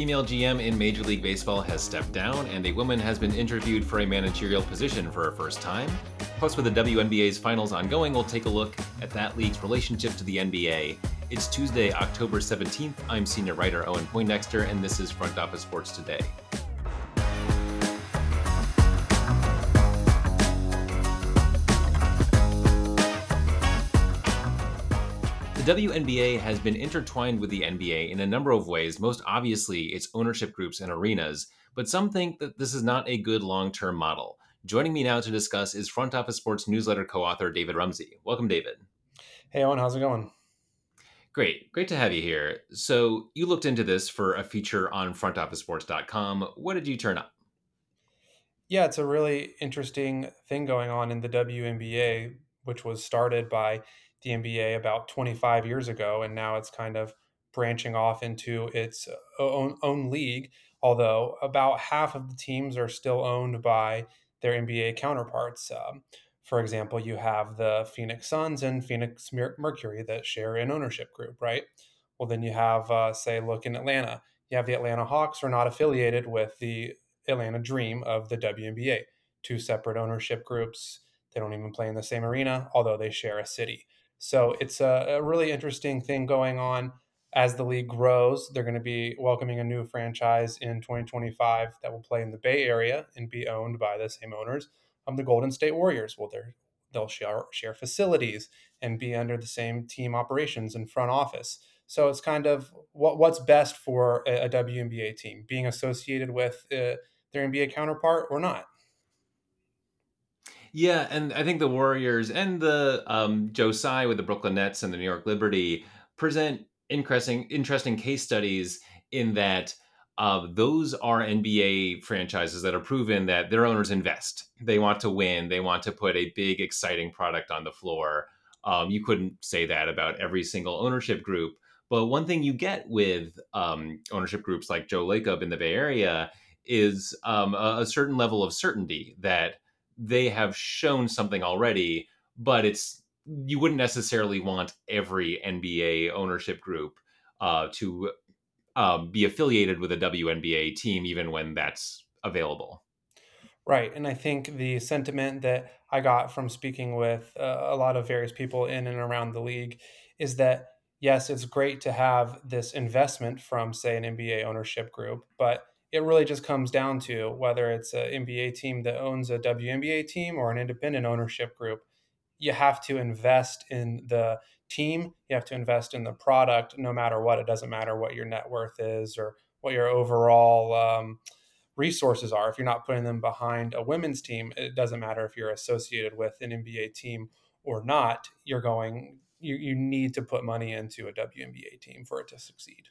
female GM in Major League Baseball has stepped down, and a woman has been interviewed for a managerial position for her first time. Plus, with the WNBA's finals ongoing, we'll take a look at that league's relationship to the NBA. It's Tuesday, October 17th. I'm senior writer Owen Poindexter, and this is Front Office Sports Today. WNBA has been intertwined with the NBA in a number of ways, most obviously its ownership groups and arenas, but some think that this is not a good long term model. Joining me now to discuss is Front Office Sports newsletter co author David Rumsey. Welcome, David. Hey, Owen, how's it going? Great. Great to have you here. So, you looked into this for a feature on frontofficesports.com. What did you turn up? Yeah, it's a really interesting thing going on in the WNBA, which was started by the NBA about 25 years ago, and now it's kind of branching off into its own, own league. Although about half of the teams are still owned by their NBA counterparts. Um, for example, you have the Phoenix Suns and Phoenix Mercury that share an ownership group, right? Well, then you have, uh, say, look in Atlanta. You have the Atlanta Hawks are not affiliated with the Atlanta Dream of the WNBA. Two separate ownership groups. They don't even play in the same arena, although they share a city. So it's a, a really interesting thing going on as the league grows. They're going to be welcoming a new franchise in 2025 that will play in the Bay Area and be owned by the same owners of the Golden State Warriors. Well, they're they'll share share facilities and be under the same team operations and front office. So it's kind of what what's best for a, a WNBA team, being associated with uh, their NBA counterpart or not. Yeah, and I think the Warriors and the um, Joe Tsai with the Brooklyn Nets and the New York Liberty present interesting interesting case studies in that uh, those are NBA franchises that are proven that their owners invest. They want to win. They want to put a big, exciting product on the floor. Um, you couldn't say that about every single ownership group. But one thing you get with um, ownership groups like Joe Lacob in the Bay Area is um, a, a certain level of certainty that they have shown something already, but it's you wouldn't necessarily want every NBA ownership group uh, to um, be affiliated with a WNBA team, even when that's available. Right. And I think the sentiment that I got from speaking with uh, a lot of various people in and around the league is that, yes, it's great to have this investment from, say, an NBA ownership group, but it really just comes down to whether it's an NBA team that owns a WNBA team or an independent ownership group. You have to invest in the team, you have to invest in the product no matter what. It doesn't matter what your net worth is or what your overall um, resources are. If you're not putting them behind a women's team, it doesn't matter if you're associated with an NBA team or not. You're going, you, you need to put money into a WNBA team for it to succeed.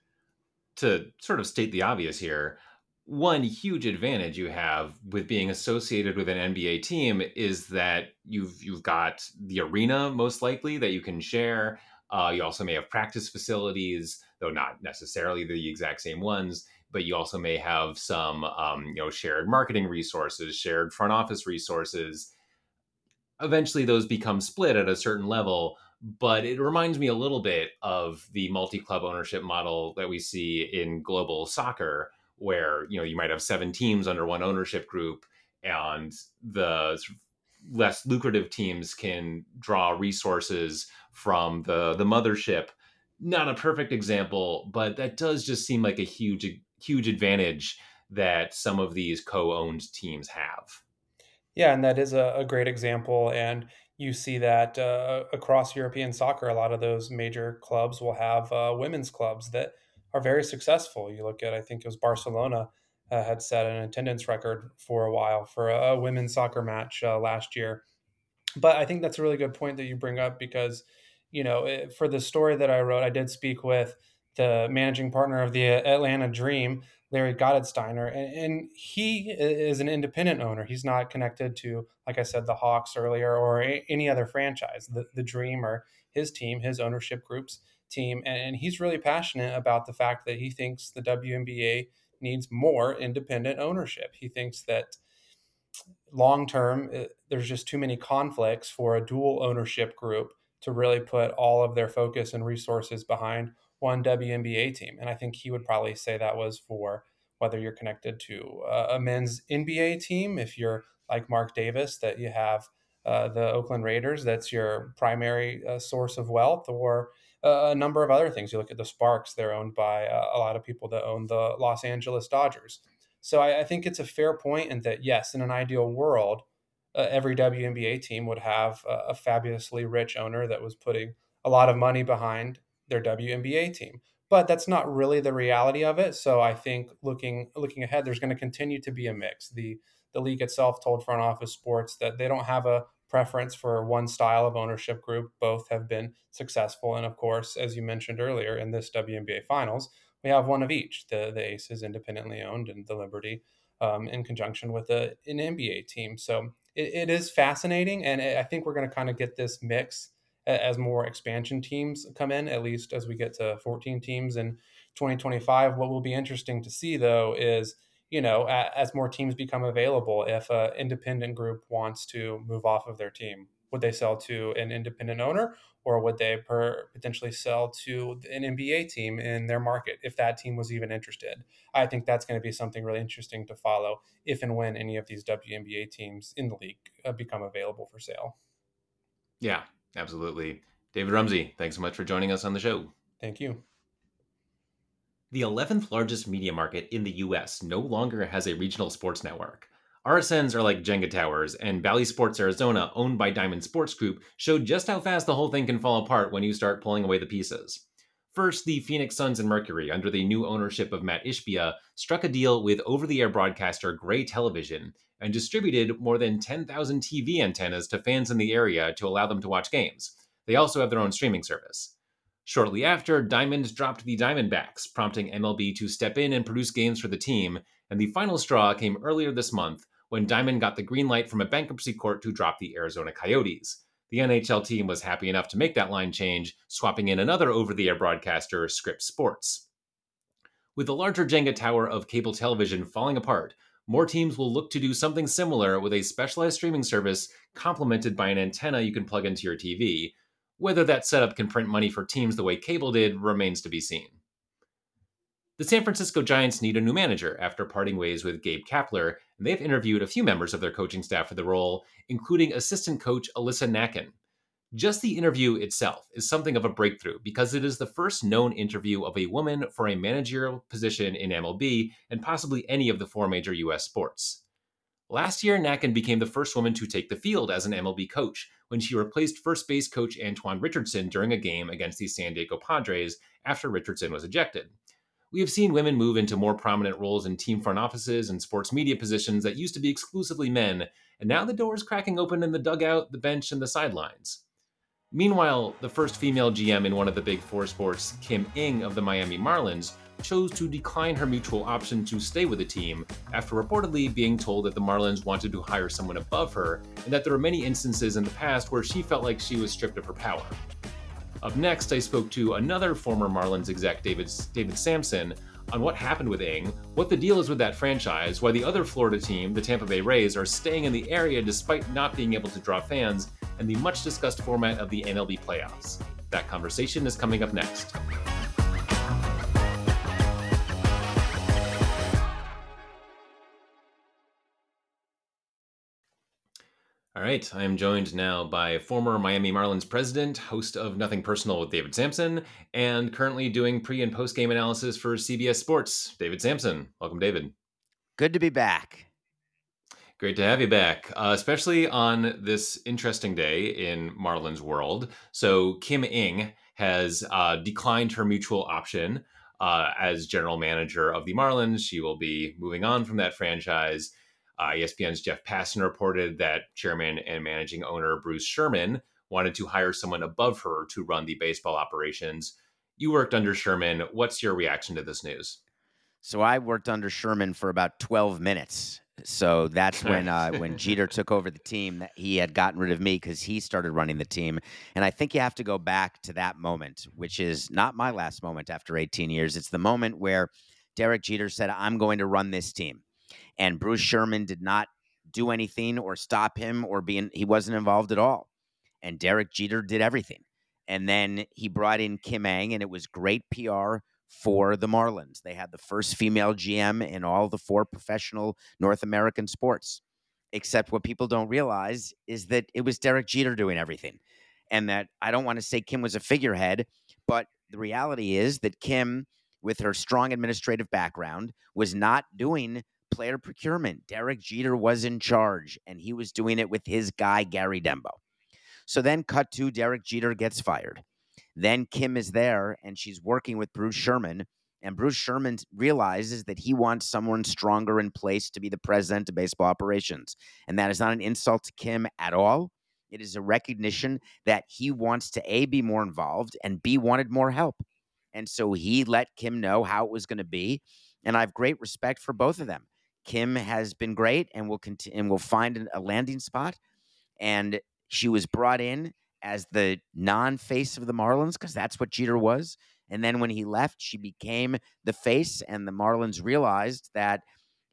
To sort of state the obvious here, one huge advantage you have with being associated with an NBA team is that you've you've got the arena most likely that you can share. Uh, you also may have practice facilities, though not necessarily the exact same ones. But you also may have some um, you know shared marketing resources, shared front office resources. Eventually, those become split at a certain level. But it reminds me a little bit of the multi-club ownership model that we see in global soccer where you know you might have seven teams under one ownership group and the less lucrative teams can draw resources from the the mothership. Not a perfect example but that does just seem like a huge huge advantage that some of these co-owned teams have. Yeah and that is a, a great example and you see that uh, across european soccer a lot of those major clubs will have uh, women's clubs that are very successful. You look at, I think it was Barcelona uh, had set an attendance record for a while for a, a women's soccer match uh, last year. But I think that's a really good point that you bring up because, you know, it, for the story that I wrote, I did speak with the managing partner of the Atlanta Dream, Larry Gottesdiener, and, and he is an independent owner. He's not connected to, like I said, the Hawks earlier or a, any other franchise. The, the Dream or his team, his ownership groups team. And he's really passionate about the fact that he thinks the WNBA needs more independent ownership. He thinks that long term, uh, there's just too many conflicts for a dual ownership group to really put all of their focus and resources behind one WNBA team. And I think he would probably say that was for whether you're connected to a men's NBA team, if you're like Mark Davis, that you have uh, the Oakland Raiders, that's your primary uh, source of wealth, or a number of other things. You look at the Sparks, they're owned by uh, a lot of people that own the Los Angeles Dodgers. So I, I think it's a fair point, and that yes, in an ideal world, uh, every WNBA team would have a, a fabulously rich owner that was putting a lot of money behind their WNBA team. But that's not really the reality of it. So I think looking looking ahead, there's going to continue to be a mix. The the league itself told Front Office Sports that they don't have a preference for one style of ownership group. Both have been successful, and of course, as you mentioned earlier, in this WNBA finals, we have one of each. The the Ace is independently owned, and the Liberty um, in conjunction with a, an NBA team. So it, it is fascinating, and I think we're going to kind of get this mix as more expansion teams come in. At least as we get to 14 teams in 2025. What will be interesting to see though is you know as more teams become available, if an independent group wants to move off of their team, would they sell to an independent owner or would they per, potentially sell to an NBA team in their market if that team was even interested? I think that's going to be something really interesting to follow if and when any of these WNBA teams in the league uh, become available for sale. Yeah, absolutely. David Rumsey, thanks so much for joining us on the show. Thank you. The 11th largest media market in the US no longer has a regional sports network. RSNs are like Jenga towers, and Bally Sports Arizona, owned by Diamond Sports Group, showed just how fast the whole thing can fall apart when you start pulling away the pieces. First, the Phoenix Suns and Mercury, under the new ownership of Matt Ishbia, struck a deal with over the air broadcaster Gray Television and distributed more than 10,000 TV antennas to fans in the area to allow them to watch games. They also have their own streaming service. Shortly after, Diamond dropped the Diamondbacks, prompting MLB to step in and produce games for the team, and the final straw came earlier this month when Diamond got the green light from a bankruptcy court to drop the Arizona Coyotes. The NHL team was happy enough to make that line change, swapping in another over the air broadcaster, Scripps Sports. With the larger Jenga tower of cable television falling apart, more teams will look to do something similar with a specialized streaming service complemented by an antenna you can plug into your TV. Whether that setup can print money for teams the way cable did remains to be seen. The San Francisco Giants need a new manager after parting ways with Gabe Kapler, and they've interviewed a few members of their coaching staff for the role, including assistant coach Alyssa Nakken. Just the interview itself is something of a breakthrough because it is the first known interview of a woman for a managerial position in MLB and possibly any of the four major U.S. sports. Last year, Nakken became the first woman to take the field as an MLB coach when she replaced first base coach Antoine Richardson during a game against the San Diego Padres after Richardson was ejected we have seen women move into more prominent roles in team front offices and sports media positions that used to be exclusively men, and now the door is cracking open in the dugout, the bench, and the sidelines. Meanwhile, the first female GM in one of the big four sports, Kim Ng of the Miami Marlins, chose to decline her mutual option to stay with the team after reportedly being told that the Marlins wanted to hire someone above her and that there were many instances in the past where she felt like she was stripped of her power. Up next, I spoke to another former Marlins exec, David, David Samson, on what happened with Ng, what the deal is with that franchise, why the other Florida team, the Tampa Bay Rays, are staying in the area despite not being able to draw fans, and the much discussed format of the MLB playoffs. That conversation is coming up next. All right, I am joined now by former Miami Marlins president, host of Nothing Personal with David Samson, and currently doing pre and post game analysis for CBS Sports, David Samson. Welcome, David. Good to be back. Great to have you back, uh, especially on this interesting day in Marlins world. So, Kim Ng has uh, declined her mutual option uh, as general manager of the Marlins. She will be moving on from that franchise. Uh, ESPN's Jeff Passan reported that chairman and managing owner Bruce Sherman wanted to hire someone above her to run the baseball operations. You worked under Sherman. What's your reaction to this news? So I worked under Sherman for about 12 minutes. So that's when uh, when Jeter took over the team that he had gotten rid of me because he started running the team. And I think you have to go back to that moment, which is not my last moment after 18 years. It's the moment where Derek Jeter said, "I'm going to run this team." And Bruce Sherman did not do anything or stop him or be in, he wasn't involved at all. And Derek Jeter did everything. And then he brought in Kim Ng, and it was great PR for the Marlins. They had the first female GM in all the four professional North American sports. Except what people don't realize is that it was Derek Jeter doing everything. And that I don't want to say Kim was a figurehead, but the reality is that Kim, with her strong administrative background, was not doing player procurement. Derek Jeter was in charge, and he was doing it with his guy, Gary Denbo. So then, cut to Derek Jeter gets fired. Then Kim is there, and she's working with Bruce Sherman. And Bruce Sherman realizes that he wants someone stronger in place to be the president of baseball operations. And that is not an insult to Kim at all. It is a recognition that he wants to A, be more involved, and B, wanted more help. And so he let Kim know how it was going to be. And I have great respect for both of them. Kim has been great and will continue and will find a landing spot. And she was brought in as the non-face of the Marlins because that's what Jeter was. And then when he left, she became the face, and the Marlins realized that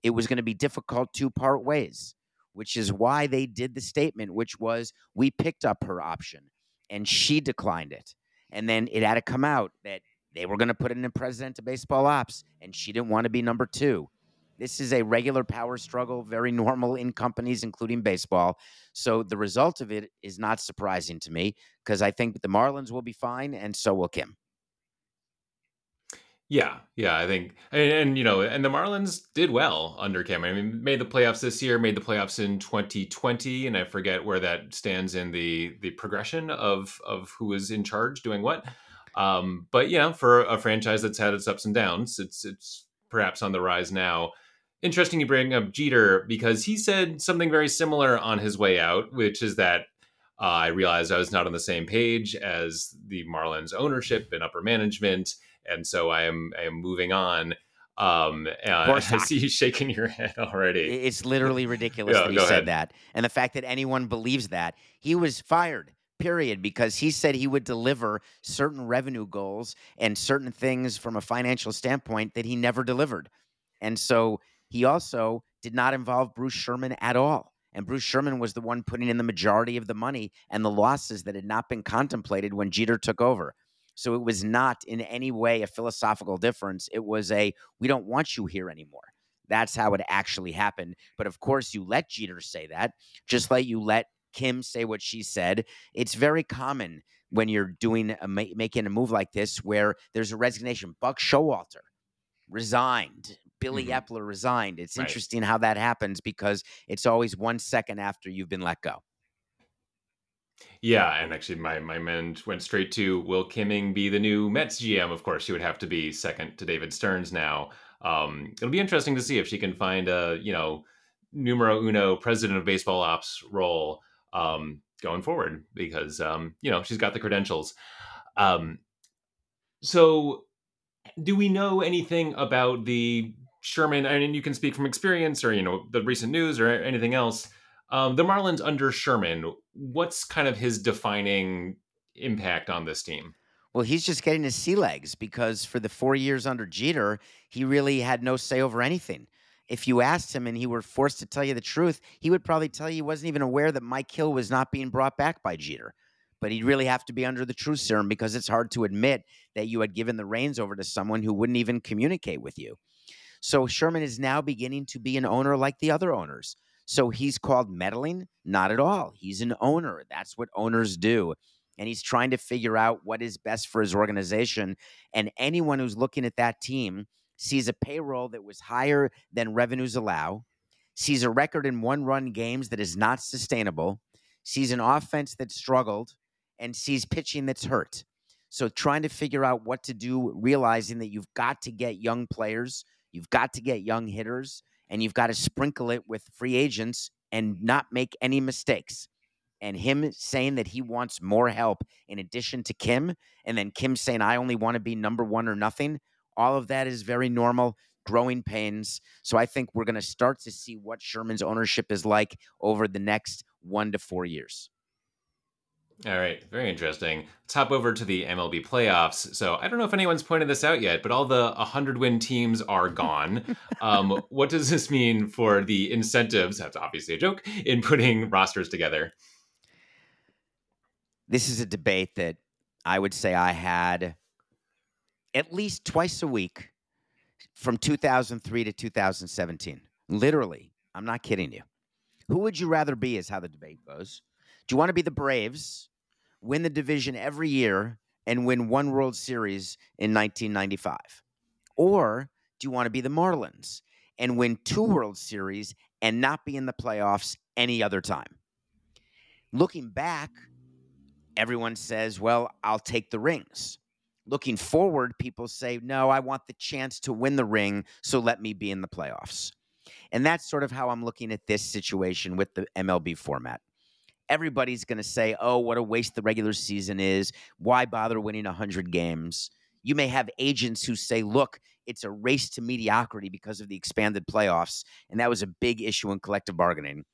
it was going to be difficult to part ways, which is why they did the statement, which was we picked up her option and she declined it. And then it had to come out that they were going to put in a president of baseball ops, and she didn't want to be number two. This is a regular power struggle, very normal in companies, including baseball. So the result of it is not surprising to me because I think the Marlins will be fine, and so will Kim. Yeah, yeah, I think, and, and, you know, and the Marlins did well under Kim. I mean, made the playoffs this year, made the playoffs in 2020, and I forget where that stands in the the progression of of who is in charge doing what. Um, but yeah, for a franchise that's had its ups and downs, it's it's perhaps on the rise now. Interesting you bring up Jeter because he said something very similar on his way out, which is that uh, I realized I was not on the same page as the Marlins ownership and upper management, and so I am I am moving on. Um, and I see you shaking your head already. It's literally ridiculous yeah, that he said ahead. that, and the fact that anyone believes that he was fired period because he said he would deliver certain revenue goals and certain things from a financial standpoint that he never delivered. And so he also did not involve Bruce Sherman at all. And Bruce Sherman was the one putting in the majority of the money and the losses that had not been contemplated when Jeter took over. So it was not in any way a philosophical difference. It was a, we don't want you here anymore. That's how it actually happened. But of course, you let Jeter say that, just like you let Kim say what she said. It's very common when you're doing a, making a move like this where there's a resignation. Buck Showalter resigned. Billy mm-hmm. Eppler resigned. It's right. interesting how that happens because it's always one second after you've been let go. Yeah, and actually, my my mind went straight to will Kim Ng be the new Mets GM? Of course, she would have to be second to David Stearns now. Um, it'll be interesting to see if she can find a you know numero uno president of baseball ops role um, going forward because um, you know she's got the credentials. Um, so, do we know anything about the Sherman? I mean, you can speak from experience, or you know, the recent news, or anything else. Um, the Marlins under Sherman, what's kind of his defining impact on this team? Well, he's just getting his sea legs because for the four years under Jeter, he really had no say over anything if you asked him and he were forced to tell you the truth, he would probably tell you he wasn't even aware that Mike Hill was not being brought back by Jeter. But he'd really have to be under the truth serum because it's hard to admit that you had given the reins over to someone who wouldn't even communicate with you. So Sherman is now beginning to be an owner like the other owners. So he's called meddling? Not at all. He's an owner. That's what owners do. And he's trying to figure out what is best for his organization. And anyone who's looking at that team sees a payroll that was higher than revenues allow, sees a record in one run games that is not sustainable, sees an offense that struggled, and sees pitching that's hurt. So trying to figure out what to do, realizing that you've got to get young players, you've got to get young hitters, and you've got to sprinkle it with free agents and not make any mistakes. And him saying that he wants more help in addition to Kim, and then Kim saying, I only want to be number one or nothing. All of that is very normal, growing pains. So I think we're going to start to see what Sherman's ownership is like over the next one to four years. All right, very interesting. Let's hop over to the MLB playoffs. So I don't know if anyone's pointed this out yet, but all the 100 win teams are gone. um, what does this mean for the incentives? That's obviously a joke in putting rosters together. This is a debate that I would say I had at least twice a week from 2003 to 2017. Literally, I'm not kidding you. Who would you rather be, is how the debate goes. Do you want to be the Braves, win the division every year, and win one World Series in 1995? Or do you want to be the Marlins and win two World Series and not be in the playoffs any other time? Looking back, everyone says, well, I'll take the rings. Looking forward, people say, no, I want the chance to win the ring, so let me be in the playoffs. And that's sort of how I'm looking at this situation with the MLB format. Everybody's going to say, oh, what a waste the regular season is. Why bother winning 100 games? You may have agents who say, look, it's a race to mediocrity because of the expanded playoffs. And that was a big issue in collective bargaining.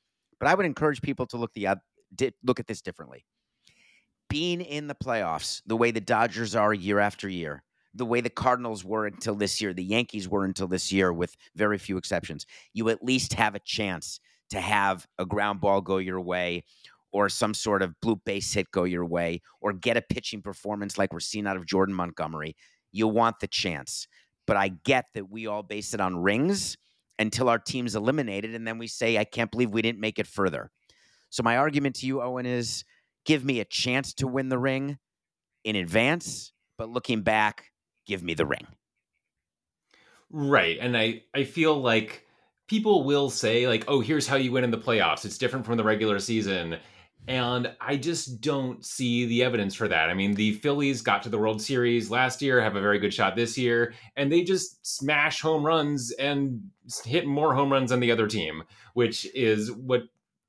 But I would encourage people to look, the, look at this differently being in the playoffs the way the Dodgers are year after year, the way the Cardinals were until this year, the Yankees were until this year, with very few exceptions, you at least have a chance to have a ground ball go your way or some sort of blue base hit go your way or get a pitching performance like we're seeing out of Jordan Montgomery. You want the chance. But I get that we all base it on rings until our team's eliminated. And then we say, I can't believe we didn't make it further. So my argument to you, Owen, is give me a chance to win the ring in advance, but looking back, give me the ring. Right. And I, I feel like people will say, like, oh, here's how you win in the playoffs. It's different from the regular season. And I just don't see the evidence for that. I mean, the Phillies got to the World Series last year, have a very good shot this year, and they just smash home runs and hit more home runs than the other team, which is what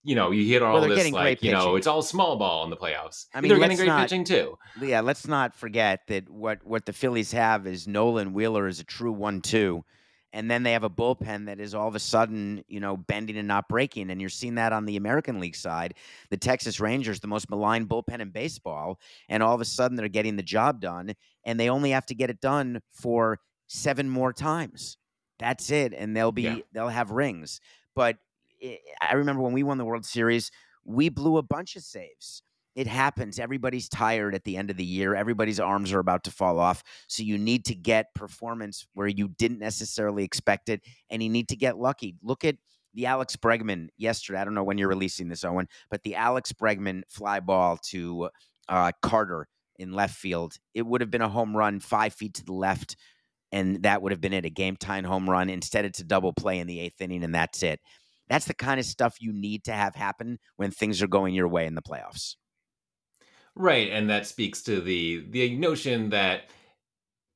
you know, you hit all well, this like, you know, it's all small ball in the playoffs. I mean, they're getting great not, pitching too. Yeah, let's not forget that what what the Phillies have is Nolan Wheeler is a true one-two, and then they have a bullpen that is all of a sudden, you know, bending and not breaking. And you're seeing that on the American League side. The Texas Rangers, the most maligned bullpen in baseball, and all of a sudden they're getting the job done, and they only have to get it done for seven more times. That's it, and they'll be yeah. they'll have rings. But eh, I remember when we won the World Series, we blew a bunch of saves. It happens. Everybody's tired at the end of the year. Everybody's arms are about to fall off. So you need to get performance where you didn't necessarily expect it, and you need to get lucky. Look at the Alex Bregman yesterday. I don't know when you're releasing this, Owen, but the Alex Bregman fly ball to uh, Carter in left field. It would have been a home run five feet to the left, and that would have been it a game time home run. Instead, it's a double play in the eighth inning, and that's it. That's the kind of stuff you need to have happen when things are going your way in the playoffs. Right, and that speaks to the the notion that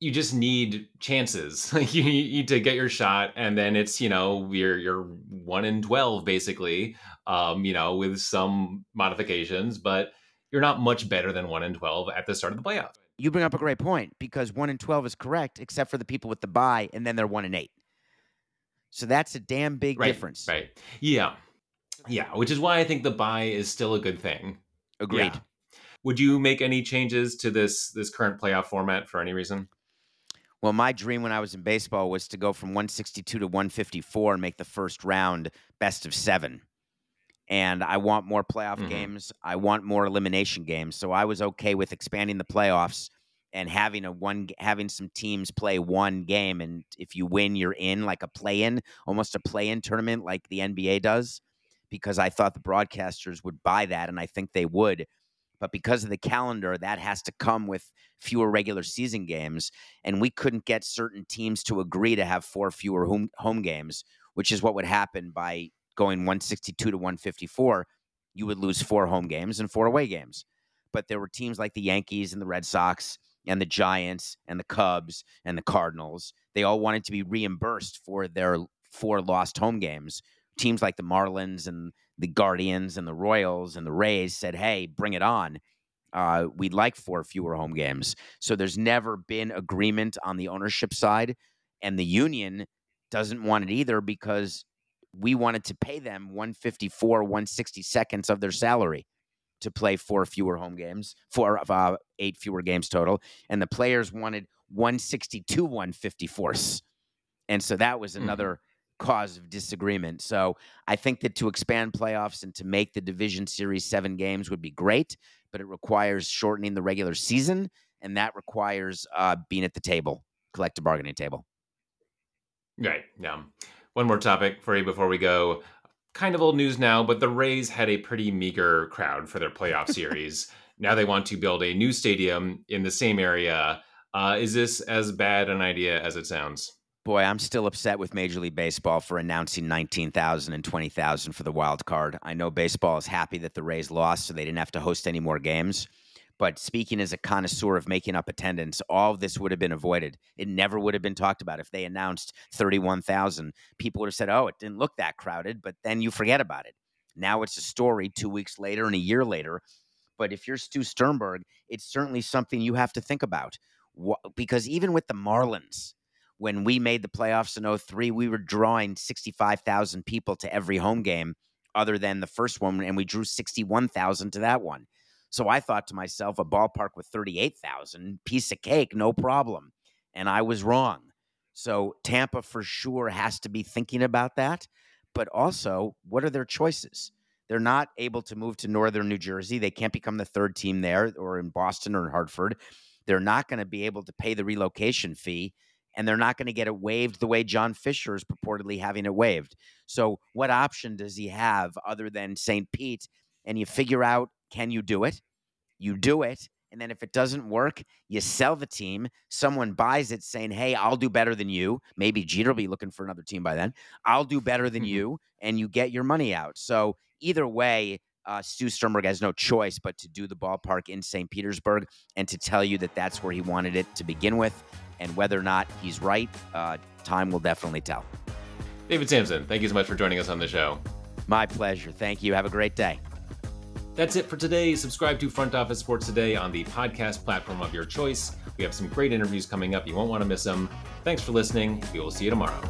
you just need chances. Like you need to get your shot, and then it's you know you're you're one in twelve basically, um, you know, with some modifications, but you're not much better than one in twelve at the start of the playoff. You bring up a great point because one in twelve is correct, except for the people with the buy, and then they're one in eight. So that's a damn big right, difference. Right. Yeah. Yeah. Which is why I think the buy is still a good thing. Agreed. Yeah. Would you make any changes to this this current playoff format for any reason? Well, my dream when I was in baseball was to go from 162 to 154 and make the first round best of seven. And I want more playoff mm-hmm. games. I want more elimination games. So I was okay with expanding the playoffs and having a one having some teams play one game and if you win you're in like a play in almost a play in tournament like the NBA does because I thought the broadcasters would buy that and I think they would but because of the calendar that has to come with fewer regular season games and we couldn't get certain teams to agree to have four fewer home home games which is what would happen by going 162 to 154 you would lose four home games and four away games but there were teams like the Yankees and the Red Sox and the Giants and the Cubs and the Cardinals. They all wanted to be reimbursed for their four lost home games. Teams like the Marlins and the Guardians and the Royals and the Rays said, hey, bring it on. Uh, we'd like four fewer home games. So there's never been agreement on the ownership side. And the union doesn't want it either because we wanted to pay them 154, 160 seconds of their salary to play four fewer home games, four uh, eight fewer games total, and the players wanted 162 154s, and so that was mm-hmm. another. Cause of disagreement. So I think that to expand playoffs and to make the division series seven games would be great, but it requires shortening the regular season and that requires uh, being at the table, collective bargaining table. Right. Yeah. One more topic for you before we go. Kind of old news now, but the Rays had a pretty meager crowd for their playoff series. now they want to build a new stadium in the same area. Uh, is this as bad an idea as it sounds? Boy, I'm still upset with Major League Baseball for announcing 19,000 and 20,000 for the wild card. I know baseball is happy that the Rays lost, so they didn't have to host any more games. But speaking as a connoisseur of making up attendance, all this would have been avoided. It never would have been talked about if they announced 31,000. People would have said, oh, it didn't look that crowded, but then you forget about it. Now it's a story two weeks later and a year later. But if you're Stu Sternberg, it's certainly something you have to think about. Because even with the Marlins, when we made the playoffs in 03, we were drawing 65,000 people to every home game other than the first one, and we drew 61,000 to that one. So I thought to myself, a ballpark with 38,000, piece of cake, no problem. And I was wrong. So Tampa for sure has to be thinking about that. But also, what are their choices? They're not able to move to northern New Jersey. They can't become the third team there or in Boston or in Hartford. They're not going to be able to pay the relocation fee and they're not going to get it waived the way John Fisher is purportedly having it waived. So, what option does he have other than St. Pete? And you figure out can you do it? You do it. And then if it doesn't work, you sell the team. Someone buys it saying, Hey, I'll do better than you. Maybe Jeter will be looking for another team by then. I'll do better than mm-hmm. you. And you get your money out. So either way, uh, Stu Sternberg has no choice but to do the ballpark in St. Petersburg and to tell you that that's where he wanted it to begin with. And whether or not he's right, uh, time will definitely tell. David Samson, thank you so much for joining us on the show. My pleasure. Thank you. Have a great day. That's it for today. Subscribe to Front Office Sports Today on the podcast platform of your choice. We have some great interviews coming up. You won't want to miss them. Thanks for listening. We will see you tomorrow.